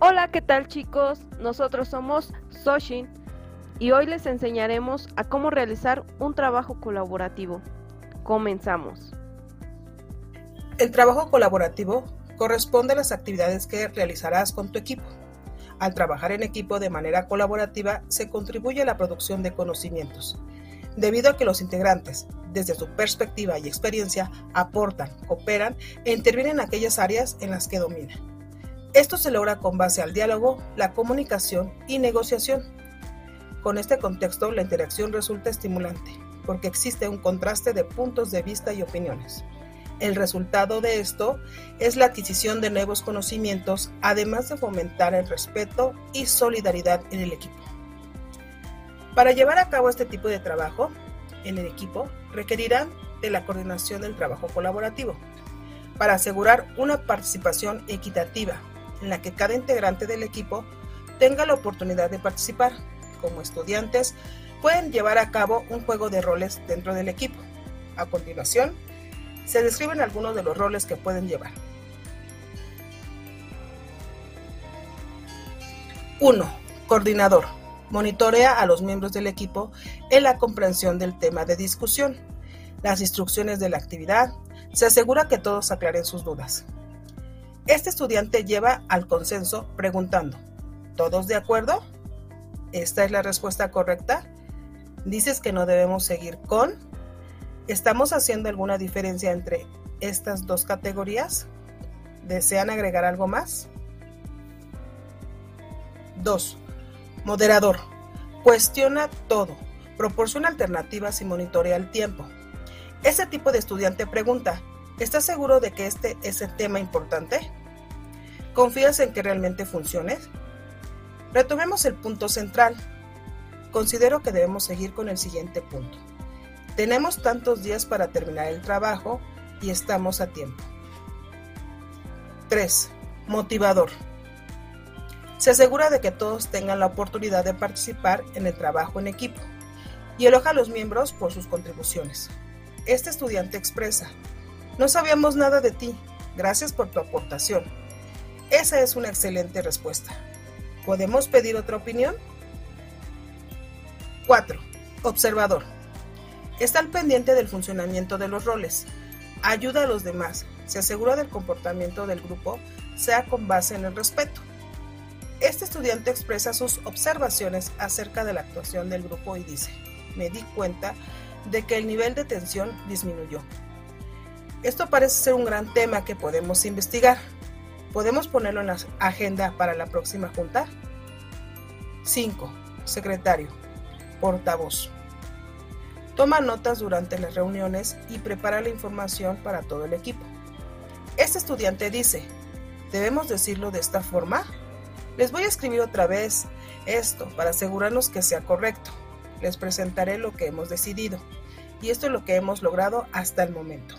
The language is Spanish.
Hola, ¿qué tal chicos? Nosotros somos Soshin y hoy les enseñaremos a cómo realizar un trabajo colaborativo. Comenzamos. El trabajo colaborativo corresponde a las actividades que realizarás con tu equipo. Al trabajar en equipo de manera colaborativa se contribuye a la producción de conocimientos, debido a que los integrantes, desde su perspectiva y experiencia, aportan, cooperan e intervienen en aquellas áreas en las que dominan. Esto se logra con base al diálogo, la comunicación y negociación. Con este contexto, la interacción resulta estimulante, porque existe un contraste de puntos de vista y opiniones. El resultado de esto es la adquisición de nuevos conocimientos, además de fomentar el respeto y solidaridad en el equipo. Para llevar a cabo este tipo de trabajo en el equipo, requerirán de la coordinación del trabajo colaborativo, para asegurar una participación equitativa, en la que cada integrante del equipo tenga la oportunidad de participar. Como estudiantes, pueden llevar a cabo un juego de roles dentro del equipo. A continuación, se describen algunos de los roles que pueden llevar. 1. Coordinador. Monitorea a los miembros del equipo en la comprensión del tema de discusión, las instrucciones de la actividad, se asegura que todos aclaren sus dudas. Este estudiante lleva al consenso preguntando, ¿todos de acuerdo? ¿Esta es la respuesta correcta? ¿Dices que no debemos seguir con? ¿Estamos haciendo alguna diferencia entre estas dos categorías? ¿Desean agregar algo más? 2. Moderador. Cuestiona todo. Proporciona alternativas y monitorea el tiempo. Ese tipo de estudiante pregunta, ¿estás seguro de que este es el tema importante? ¿Confías en que realmente funcione? Retomemos el punto central. Considero que debemos seguir con el siguiente punto. Tenemos tantos días para terminar el trabajo y estamos a tiempo. 3. Motivador. Se asegura de que todos tengan la oportunidad de participar en el trabajo en equipo y eloja a los miembros por sus contribuciones. Este estudiante expresa, no sabíamos nada de ti, gracias por tu aportación. Esa es una excelente respuesta. ¿Podemos pedir otra opinión? 4. Observador. Está al pendiente del funcionamiento de los roles. Ayuda a los demás. Se asegura del comportamiento del grupo, sea con base en el respeto. Este estudiante expresa sus observaciones acerca de la actuación del grupo y dice, me di cuenta de que el nivel de tensión disminuyó. Esto parece ser un gran tema que podemos investigar. ¿Podemos ponerlo en la agenda para la próxima junta? 5. Secretario. Portavoz. Toma notas durante las reuniones y prepara la información para todo el equipo. Este estudiante dice, ¿debemos decirlo de esta forma? Les voy a escribir otra vez esto para asegurarnos que sea correcto. Les presentaré lo que hemos decidido y esto es lo que hemos logrado hasta el momento.